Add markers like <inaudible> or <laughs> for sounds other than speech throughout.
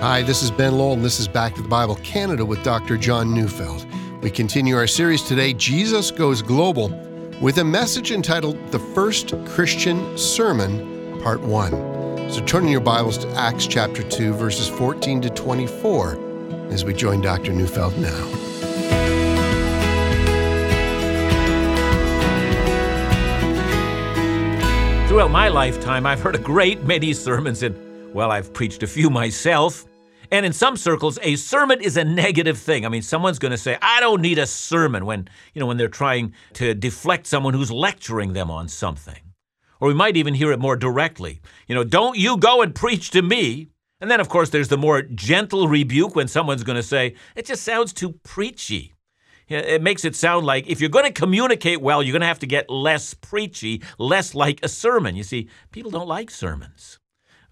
Hi, this is Ben Lowell, and this is Back to the Bible Canada with Dr. John Neufeld. We continue our series today, Jesus Goes Global, with a message entitled The First Christian Sermon, Part 1. So turn in your Bibles to Acts chapter 2, verses 14 to 24, as we join Dr. Neufeld now. Throughout my lifetime, I've heard a great many sermons, and well, I've preached a few myself. And in some circles, a sermon is a negative thing. I mean, someone's going to say, I don't need a sermon when, you know, when they're trying to deflect someone who's lecturing them on something. Or we might even hear it more directly. You know, don't you go and preach to me. And then, of course, there's the more gentle rebuke when someone's going to say, it just sounds too preachy. It makes it sound like if you're going to communicate well, you're going to have to get less preachy, less like a sermon. You see, people don't like sermons.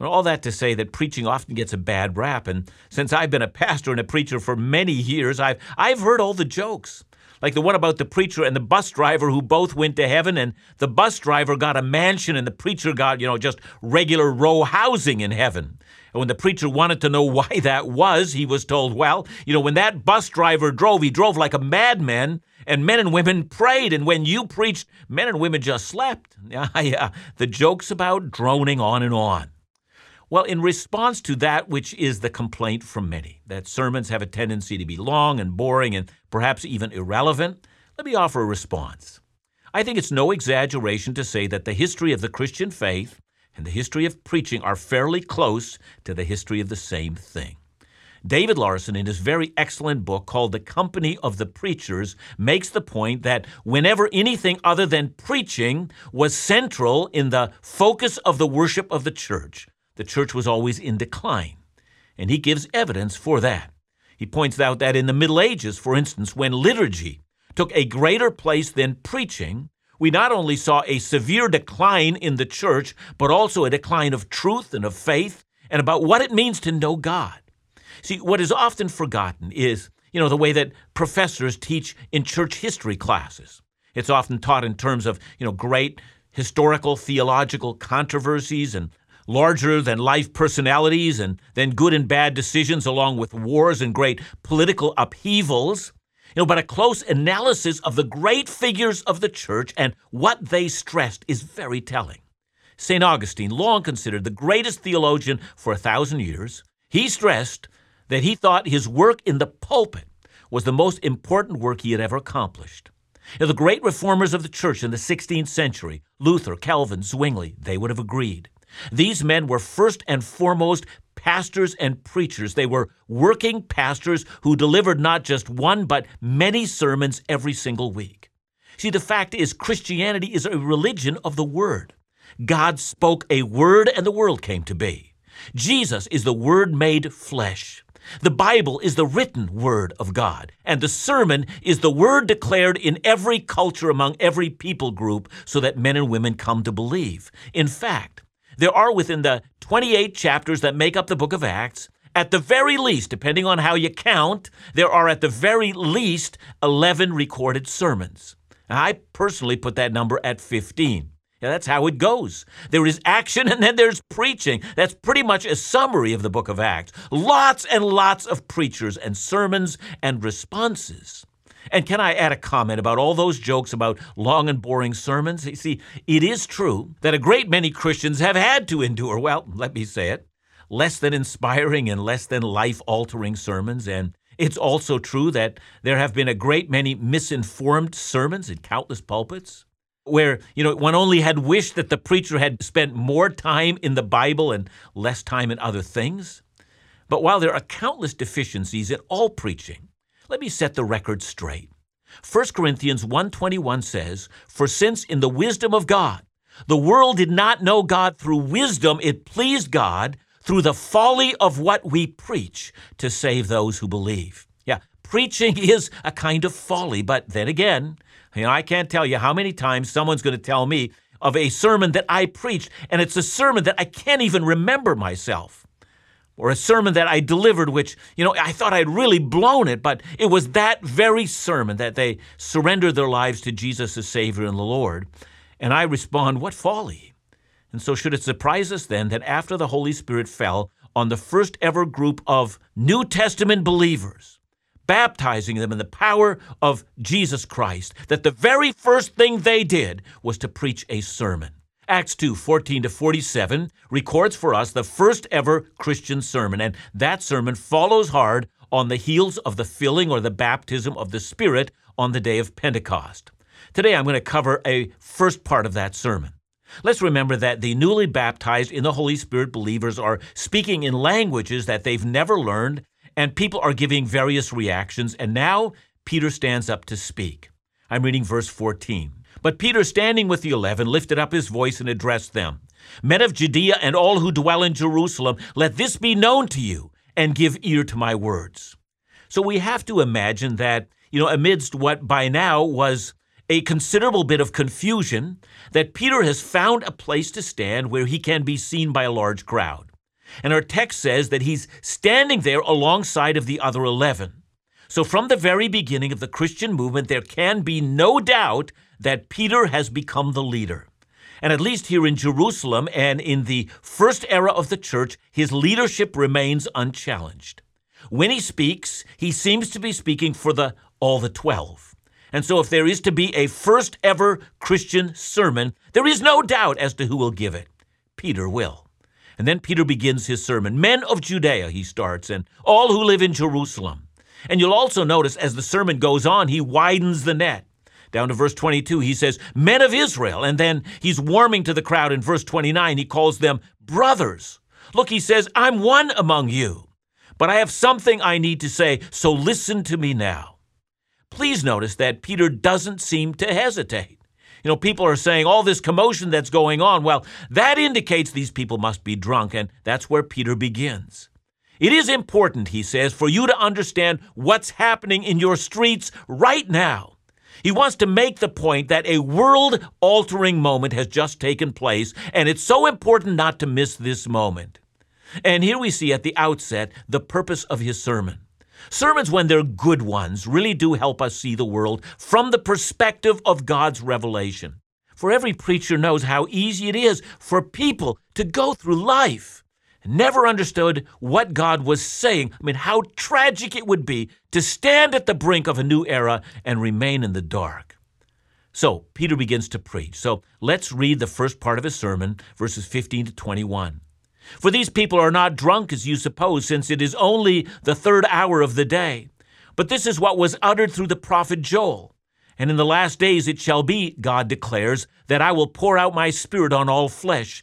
All that to say that preaching often gets a bad rap, and since I've been a pastor and a preacher for many years, I've I've heard all the jokes. Like the one about the preacher and the bus driver who both went to heaven, and the bus driver got a mansion and the preacher got, you know, just regular row housing in heaven. And when the preacher wanted to know <laughs> why that was, he was told, well, you know, when that bus driver drove, he drove like a madman, and men and women prayed. And when you preached, men and women just slept. <laughs> Yeah, yeah. The joke's about droning on and on. Well, in response to that which is the complaint from many, that sermons have a tendency to be long and boring and perhaps even irrelevant, let me offer a response. I think it's no exaggeration to say that the history of the Christian faith and the history of preaching are fairly close to the history of the same thing. David Larsen, in his very excellent book called The Company of the Preachers, makes the point that whenever anything other than preaching was central in the focus of the worship of the church, the church was always in decline. And he gives evidence for that. He points out that in the Middle Ages, for instance, when liturgy took a greater place than preaching, we not only saw a severe decline in the church, but also a decline of truth and of faith and about what it means to know God. See, what is often forgotten is, you know, the way that professors teach in church history classes. It's often taught in terms of, you know, great historical theological controversies and larger than life personalities and then good and bad decisions along with wars and great political upheavals. You know, but a close analysis of the great figures of the church and what they stressed is very telling. St. Augustine, long considered the greatest theologian for a thousand years, he stressed that he thought his work in the pulpit was the most important work he had ever accomplished. The great reformers of the church in the 16th century, Luther, Calvin, Zwingli, they would have agreed. These men were first and foremost pastors and preachers. They were working pastors who delivered not just one, but many sermons every single week. See, the fact is, Christianity is a religion of the Word. God spoke a word and the world came to be. Jesus is the Word made flesh. The Bible is the written Word of God, and the sermon is the Word declared in every culture among every people group so that men and women come to believe. In fact, there are within the 28 chapters that make up the book of Acts, at the very least, depending on how you count, there are at the very least 11 recorded sermons. I personally put that number at 15. Yeah, that's how it goes. There is action and then there's preaching. That's pretty much a summary of the book of Acts. Lots and lots of preachers and sermons and responses. And can I add a comment about all those jokes about long and boring sermons? You see, it is true that a great many Christians have had to endure, well, let me say it, less than inspiring and less than life altering sermons. And it's also true that there have been a great many misinformed sermons in countless pulpits where, you know, one only had wished that the preacher had spent more time in the Bible and less time in other things. But while there are countless deficiencies in all preaching, let me set the record straight. 1 Corinthians 1:21 says, "For since in the wisdom of God the world did not know God through wisdom, it pleased God through the folly of what we preach to save those who believe." Yeah, preaching <laughs> is a kind of folly, but then again, you know, I can't tell you how many times someone's going to tell me of a sermon that I preached, and it's a sermon that I can't even remember myself or a sermon that I delivered, which, you know, I thought I'd really blown it, but it was that very sermon that they surrendered their lives to Jesus as Savior and the Lord. And I respond, What folly! And so, should it surprise us then that after the Holy Spirit fell on the first ever group of New Testament believers, baptizing them in the power of Jesus Christ, that the very first thing they did was to preach a sermon. Acts 2 14 to 47 records for us the first ever Christian sermon, and that sermon follows hard on the heels of the filling or the baptism of the Spirit on the day of Pentecost. Today I'm going to cover a first part of that sermon. Let's remember that the newly baptized in the Holy Spirit believers are speaking in languages that they've never learned, and people are giving various reactions, and now Peter stands up to speak. I'm reading verse 14. But Peter, standing with the eleven, lifted up his voice and addressed them Men of Judea and all who dwell in Jerusalem, let this be known to you, and give ear to my words. So we have to imagine that, you know, amidst what by now was a considerable bit of confusion, that Peter has found a place to stand where he can be seen by a large crowd. And our text says that he's standing there alongside of the other 11. So from the very beginning of the Christian movement, there can be no doubt that Peter has become the leader. And at least here in Jerusalem and in the first era of the church, his leadership remains unchallenged. When he speaks, he seems to be speaking for the all the 12. And so if there is to be a first ever Christian sermon, there is no doubt as to who will give it. Peter will. And then Peter begins his sermon. Men of Judea, he starts, and all who live in Jerusalem. And you'll also notice as the sermon goes on, he widens the net. Down to verse 22, he says, Men of Israel. And then he's warming to the crowd in verse 29. He calls them brothers. Look, he says, I'm one among you, but I have something I need to say, so listen to me now. Please notice that Peter doesn't seem to hesitate. You know, people are saying all this commotion that's going on. Well, that indicates these people must be drunk, and that's where Peter begins. It is important, he says, for you to understand what's happening in your streets right now. He wants to make the point that a world altering moment has just taken place, and it's so important not to miss this moment. And here we see at the outset the purpose of his sermon. Sermons, when they're good ones, really do help us see the world from the perspective of God's revelation. For every preacher knows how easy it is for people to go through life never understood what God was saying. I mean, how tragic it would be to stand at the brink of a new era and remain in the dark. So, Peter begins to preach. So, let's read the first part of his sermon, verses 15 to 21. For these people are not drunk as you suppose, since it is only the third hour of the day. But this is what was uttered through the prophet Joel. And in the last days it shall be, God declares, that I will pour out my spirit on all flesh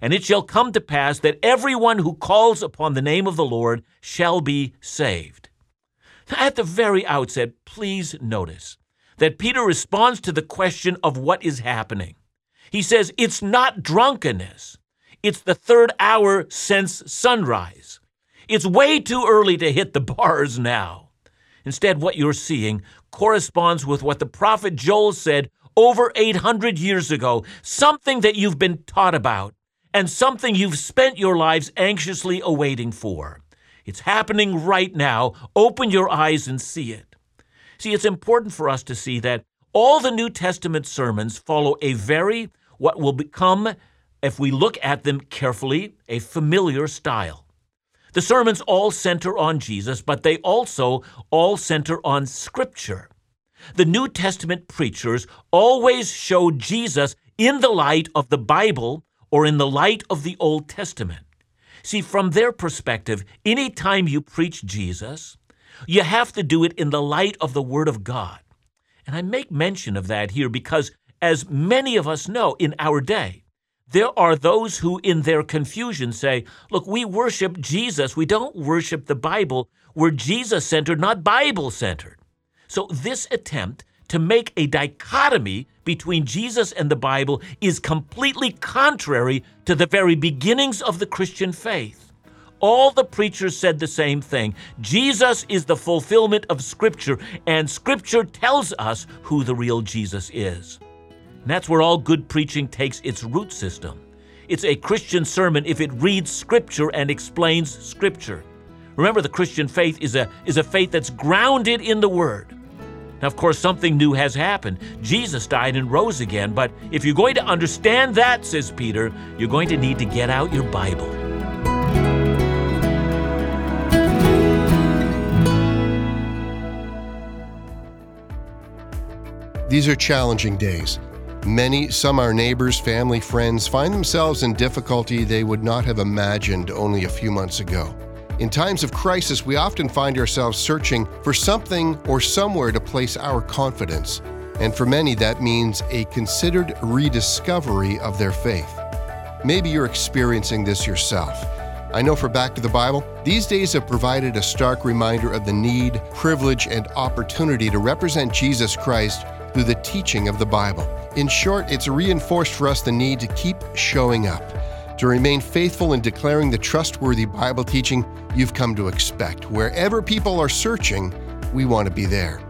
And it shall come to pass that everyone who calls upon the name of the Lord shall be saved. At the very outset, please notice that Peter responds to the question of what is happening. He says, It's not drunkenness, it's the third hour since sunrise. It's way too early to hit the <laughs> bars now. Instead, what you're seeing corresponds with what the prophet Joel said over 800 years ago, something that you've been taught about and something you've spent your lives anxiously awaiting for. It's happening right now. Open your eyes and see it. See, it's important for us to see that all the New Testament sermons follow a very, what will become, if we look at them carefully, a familiar style. The sermons all center on Jesus, but they also all center on Scripture. The New Testament preachers always show Jesus in the light of the Bible or in the light of the Old Testament. See, from their perspective, any time you preach Jesus, you have to do it in the light of the Word of God. And I make mention of that here because, as many of us know in our day, there are those who, in their confusion, say, Look, we worship Jesus. We don't worship the Bible. We're Jesus centered, not Bible centered. So, this attempt to make a dichotomy between Jesus and the Bible is completely contrary to the very beginnings of the Christian faith. All the preachers said the same thing. Jesus is the fulfillment of Scripture, and Scripture tells us who the real Jesus is. And that's where all good preaching takes its root system. It's a Christian sermon if it reads Scripture and explains Scripture. Remember, the Christian faith is a, is a faith that's grounded in the Word. Now, of course, something new has happened. Jesus died and rose again, but if you're going to understand that, says Peter, you're going to need to get out your Bible. These are challenging days. Many, some our neighbors, family, friends, find themselves in difficulty they would not have imagined only a few months ago. In times of crisis, we often find ourselves searching for something or somewhere to place our confidence. And for many, that means a considered rediscovery of their faith. Maybe you're experiencing this yourself. I know for Back to the Bible, these days have provided a stark reminder of the need, privilege, and opportunity to represent Jesus Christ through the teaching of the Bible. In short, it's reinforced for us the need to keep showing up to remain faithful in declaring the trustworthy Bible teaching you've come to expect. Wherever people are searching, we want to be there.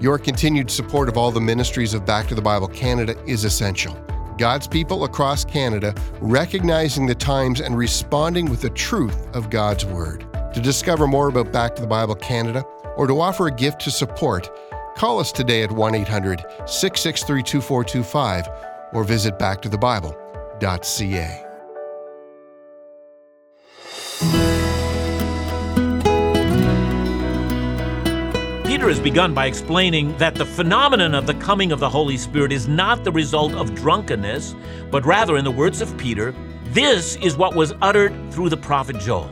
Your continued support of all the ministries of Back to the Bible Canada is essential. God's people across Canada recognizing the times and responding with the truth of God's Word. To discover more about Back to the Bible Canada or to offer a gift to support, call us today at 1 800 663 2425 or visit backtothebible.ca. Peter has begun by explaining that the phenomenon of the coming of the Holy Spirit is not the result of drunkenness, but rather, in the words of Peter, this is what was uttered through the prophet Joel.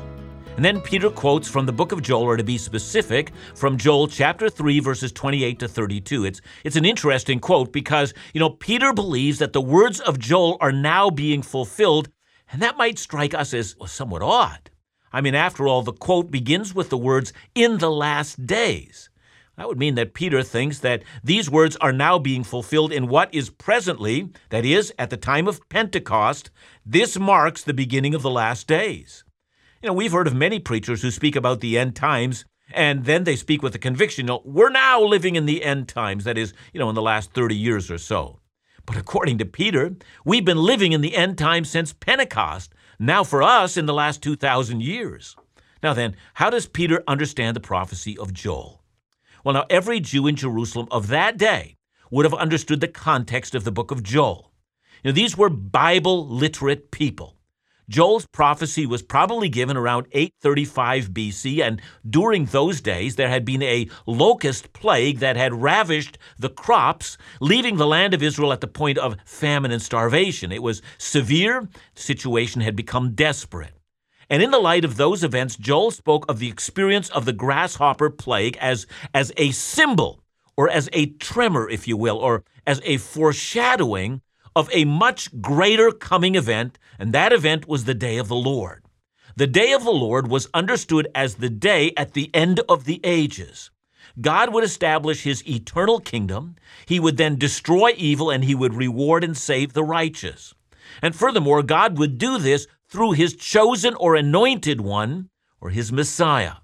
And then Peter quotes from the book of Joel, or to be specific, from Joel chapter 3, verses 28 to 32. It's, it's an interesting quote because, you know, Peter believes that the words of Joel are now being fulfilled, and that might strike us as somewhat odd. I mean, after all, the quote begins with the words, in the last days. That would mean that Peter thinks that these words are now being fulfilled in what is presently, that is, at the time of Pentecost. This marks the beginning of the last days. You know, we've heard of many preachers who speak about the end times, and then they speak with the conviction, you know, we're now living in the end times, that is, you know, in the last 30 years or so. But according to Peter, we've been living in the end times since Pentecost, now for us in the last 2,000 years. Now then, how does Peter understand the prophecy of Joel? Well, now, every Jew in Jerusalem of that day would have understood the context of the book of Joel. Know, these were Bible literate people. Joel's prophecy was probably given around 835 BC, and during those days there had been a locust plague that had ravished the crops, leaving the land of Israel at the point of famine and starvation. It was severe, the situation had become desperate. And in the light of those events, Joel spoke of the experience of the grasshopper plague as, as a symbol, or as a tremor, if you will, or as a foreshadowing of a much greater coming event, and that event was the day of the Lord. The day of the Lord was understood as the day at the end of the ages. God would establish his eternal kingdom. He would then destroy evil and he would reward and save the righteous. And furthermore, God would do this through his chosen or anointed one or his Messiah.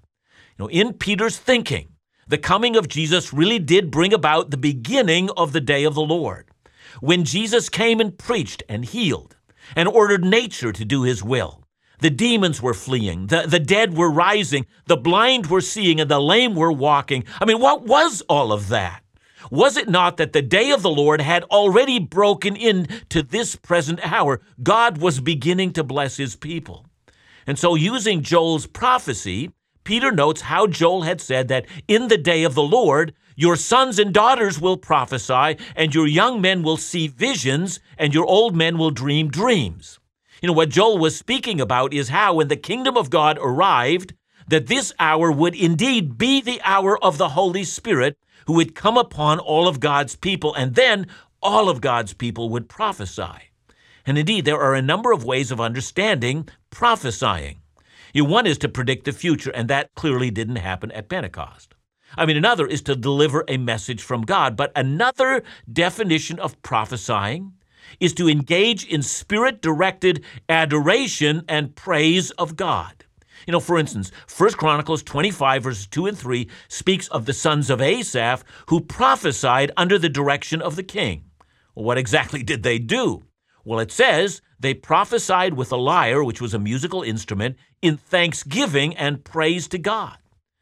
You know, in Peter's thinking, the coming of Jesus really did bring about the beginning of the day of the Lord. When Jesus came and preached and healed and ordered nature to do his will, the demons were fleeing, the, the dead were rising, the blind were seeing, and the lame were walking. I mean, what was all of that? Was it not that the day of the Lord had already broken into this present hour? God was beginning to bless his people. And so, using Joel's prophecy, Peter notes how Joel had said that in the day of the Lord, your sons and daughters will prophesy, and your young men will see visions, and your old men will dream dreams. You know, what Joel was speaking about is how, when the kingdom of God arrived, that this hour would indeed be the hour of the Holy Spirit, who would come upon all of God's people, and then all of God's people would prophesy. And indeed, there are a number of ways of understanding prophesying. You know, one is to predict the future, and that clearly didn't happen at Pentecost. I mean, another is to deliver a message from God. But another definition of prophesying is to engage in spirit directed adoration and praise of God. You know, for instance, 1 Chronicles 25, verses 2 and 3 speaks of the sons of Asaph who prophesied under the direction of the king. Well, what exactly did they do? Well, it says they prophesied with a lyre, which was a musical instrument, in thanksgiving and praise to God.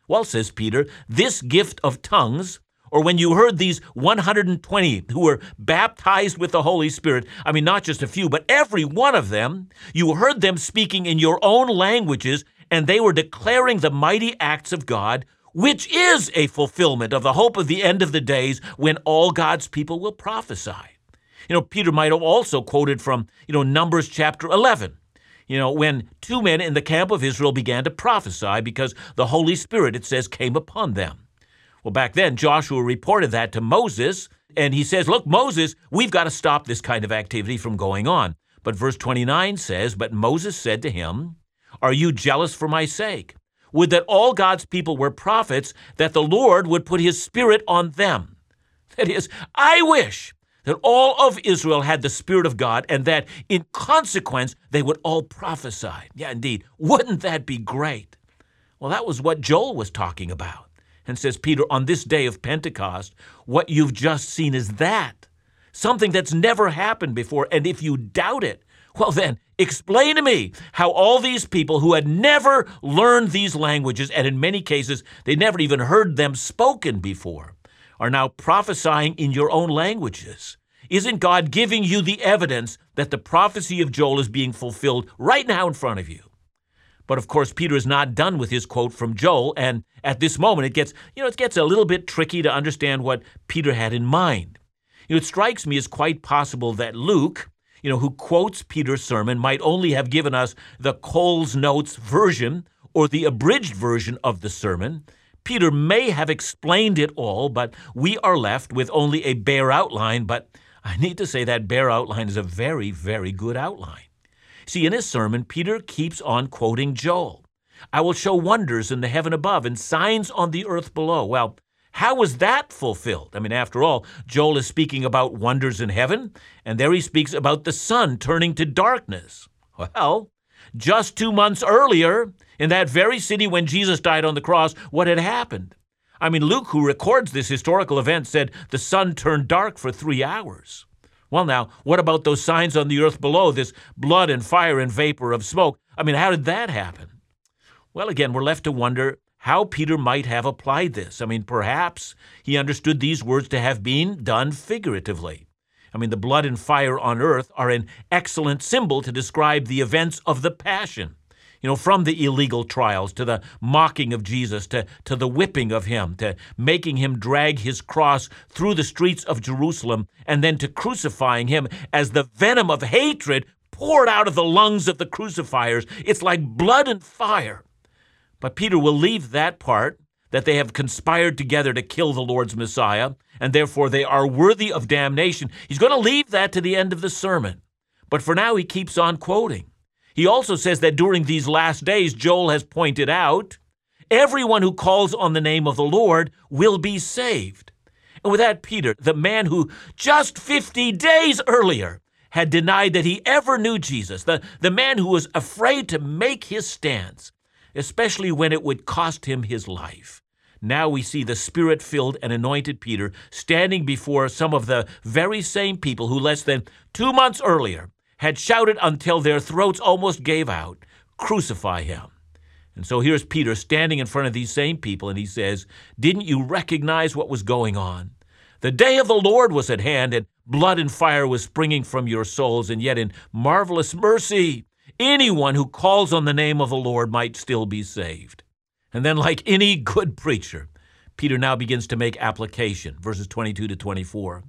Well, says Peter, this gift of tongues, or when you heard these 120 who were baptized with the Holy Spirit, I mean, not just a few, but every one of them, you heard them speaking in your own languages, and they were declaring the mighty acts of God, which is a fulfillment of the hope of the end of the days when all God's people will prophesy. You know, Peter might have also quoted from, you know, Numbers chapter 11 you know, when two men in the camp of Israel began to prophesy because the Holy Spirit, it says, came upon them. Well, back then, Joshua reported that to Moses, and he says, Look, Moses, we've got to stop this kind of activity from going on. But verse 29 says, But Moses said to him, Are you jealous for my sake? Would that all God's people were prophets, that the Lord would put his spirit on them. That is, I wish that all of Israel had the Spirit of God and that in consequence they would all prophesy. Yeah, indeed. Wouldn't that be great? Well, that was what Joel was talking about. And says Peter, on this day of Pentecost, what you've just seen is that. Something that's never happened before. And if you doubt it, well, then explain to me how all these people who had never learned these languages, and in many cases they never even heard them spoken before, are now prophesying in your own languages. Isn't God giving you the evidence that the prophecy of Joel is being fulfilled right now in front of you? But of course, Peter is not done with his quote from Joel, and at this moment it gets, you know, it gets a little bit tricky to understand what Peter had in mind. You know, it strikes me as quite possible that Luke, you know, who quotes Peter's sermon, might only have given us the Coles Notes version or the abridged version of the sermon, Peter may have explained it all, but we are left with only a bare outline. But I need to say that bare outline is a very, very good outline. See, in his sermon, Peter keeps on quoting Joel. I will show wonders in the heaven above and signs on the earth below. Well, how was that fulfilled? I mean, after all, Joel is speaking about wonders in heaven, and there he speaks about the sun turning to darkness. Well, just two months earlier, in that very city when Jesus died on the cross, what had happened. I mean, Luke, who records this historical event, said the sun turned dark for three hours. Well, now, what about those signs on the earth below, this blood and fire and vapor of smoke? I mean, how did that happen? Well, again, we're left to wonder how Peter might have applied this. I mean, perhaps he understood these words to have been done figuratively. I mean, the blood and fire on earth are an excellent symbol to describe the events of the Passion. You know, from the illegal trials to the mocking of Jesus to, to the whipping of him to making him drag his cross through the streets of Jerusalem and then to crucifying him as the venom of hatred poured out of the lungs of the crucifiers. It's like blood and fire. But Peter will leave that part that they have conspired together to kill the Lord's Messiah, and therefore they are worthy of damnation. He's going to leave that to the end of the sermon. But for now, he keeps on quoting. He also says that during these last days, Joel has pointed out, everyone who calls on the name of the Lord will be saved. And with that, Peter, the man who just 50 days earlier had denied that he ever knew Jesus, the, the man who was afraid to make his stance, especially when it would cost him his life. Now we see the spirit filled and anointed Peter standing before some of the very same people who less than two months earlier had shouted until their throats almost gave out, Crucify him. And so here's Peter standing in front of these same people, and he says, Didn't you recognize what was going on? The day of the Lord was at hand, and blood and fire was springing from your souls, and yet in marvelous mercy, anyone who calls on the name of the Lord might still be saved. And then, like any good preacher, Peter now begins to make application, verses 22 to 24.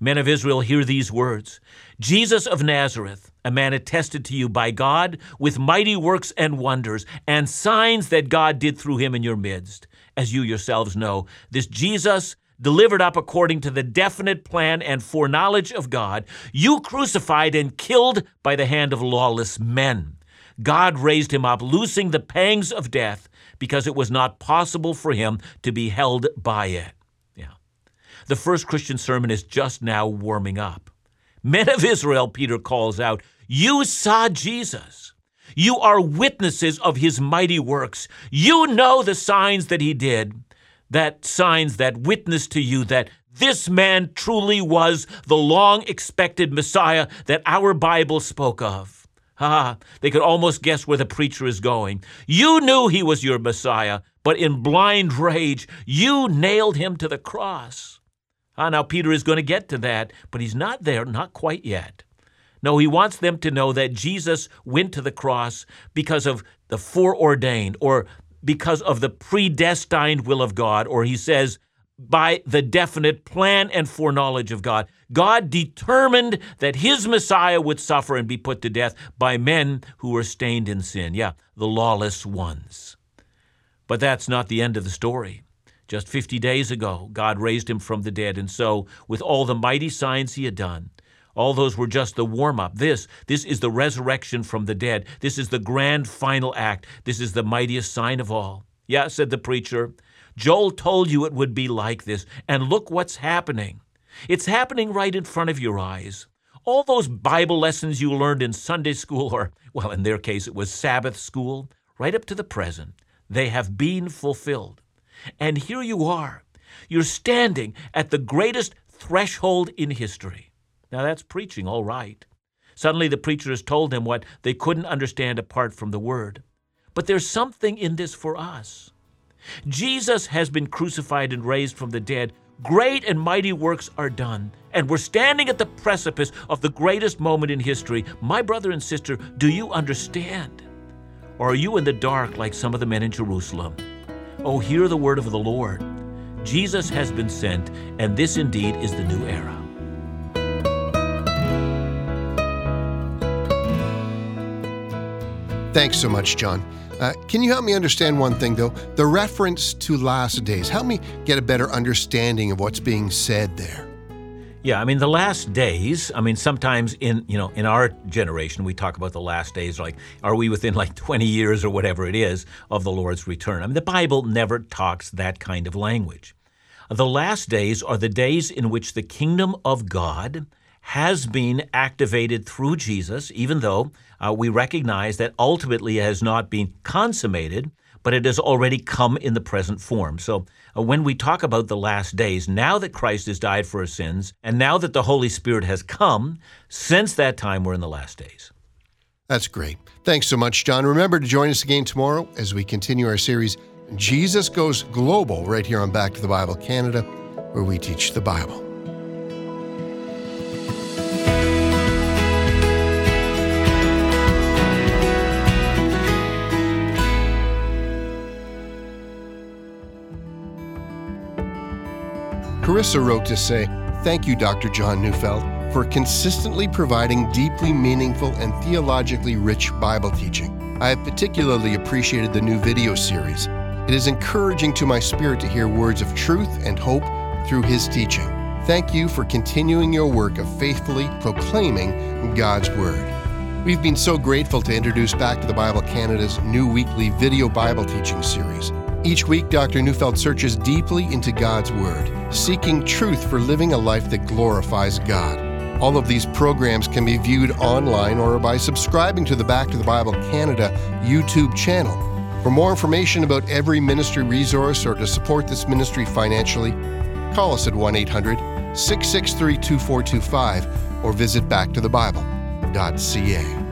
Men of Israel, hear these words Jesus of Nazareth, a man attested to you by God with mighty works and wonders, and signs that God did through him in your midst, as you yourselves know. This Jesus, delivered up according to the definite plan and foreknowledge of God, you crucified and killed by the hand of lawless men. God raised him up, loosing the pangs of death, because it was not possible for him to be held by it. Yeah. The first Christian sermon is just now warming up. Men of Israel, Peter calls out, you saw Jesus. You are witnesses of his mighty works. You know the signs that he did, that signs that witness to you that this man truly was the long expected Messiah that our Bible spoke of. Ah, they could almost guess where the preacher is going. You knew he was your Messiah, but in blind rage, you nailed him to the cross. Ah, now Peter is going to get to that, but he's not there, not quite yet. No, he wants them to know that Jesus went to the cross because of the foreordained or because of the predestined will of God, or he says, by the definite plan and foreknowledge of God. God determined that his Messiah would suffer and be put to death by men who were stained in sin. Yeah, the lawless ones. But that's not the end of the story. Just 50 days ago, God raised him from the dead. And so, with all the mighty signs he had done, all those were just the warm up. This, this is the resurrection from the dead. This is the grand final act. This is the mightiest sign of all. Yeah, said the preacher. Joel told you it would be like this, and look what's happening. It's happening right in front of your eyes. All those Bible lessons you learned in Sunday school, or, well, in their case, it was Sabbath school, right up to the present, they have been fulfilled. And here you are. You're standing at the greatest threshold in history. Now, that's preaching, all right. Suddenly, the preacher has told them what they couldn't understand apart from the Word. But there's something in this for us. Jesus has been crucified and raised from the dead. Great and mighty works are done, and we're standing at the precipice of the greatest moment in history. My brother and sister, do you understand? Or are you in the dark like some of the men in Jerusalem? Oh, hear the word of the Lord. Jesus has been sent, and this indeed is the new era. Thanks so much, John. Uh, can you help me understand one thing, though? The reference to last days. Help me get a better understanding of what's being said there. Yeah, I mean the last days. I mean sometimes in you know in our generation we talk about the last days like are we within like 20 years or whatever it is of the Lord's return. I mean the Bible never talks that kind of language. The last days are the days in which the kingdom of God has been activated through Jesus, even though uh, we recognize that ultimately it has not been consummated, but it has already come in the present form. So uh, when we talk about the last days, now that Christ has died for our sins, and now that the Holy Spirit has come, since that time we're in the last days. That's great. Thanks so much, John. Remember to join us again tomorrow as we continue our series, Jesus Goes Global, right here on Back to the Bible Canada, where we teach the Bible. Carissa wrote to say, Thank you, Dr. John Neufeld, for consistently providing deeply meaningful and theologically rich Bible teaching. I have particularly appreciated the new video series. It is encouraging to my spirit to hear words of truth and hope through his teaching. Thank you for continuing your work of faithfully proclaiming God's Word. We've been so grateful to introduce Back to the Bible Canada's new weekly video Bible teaching series. Each week, Dr. Neufeld searches deeply into God's Word, seeking truth for living a life that glorifies God. All of these programs can be viewed online or by subscribing to the Back to the Bible Canada YouTube channel. For more information about every ministry resource or to support this ministry financially, call us at 1 800 663 2425 or visit backtothebible.ca.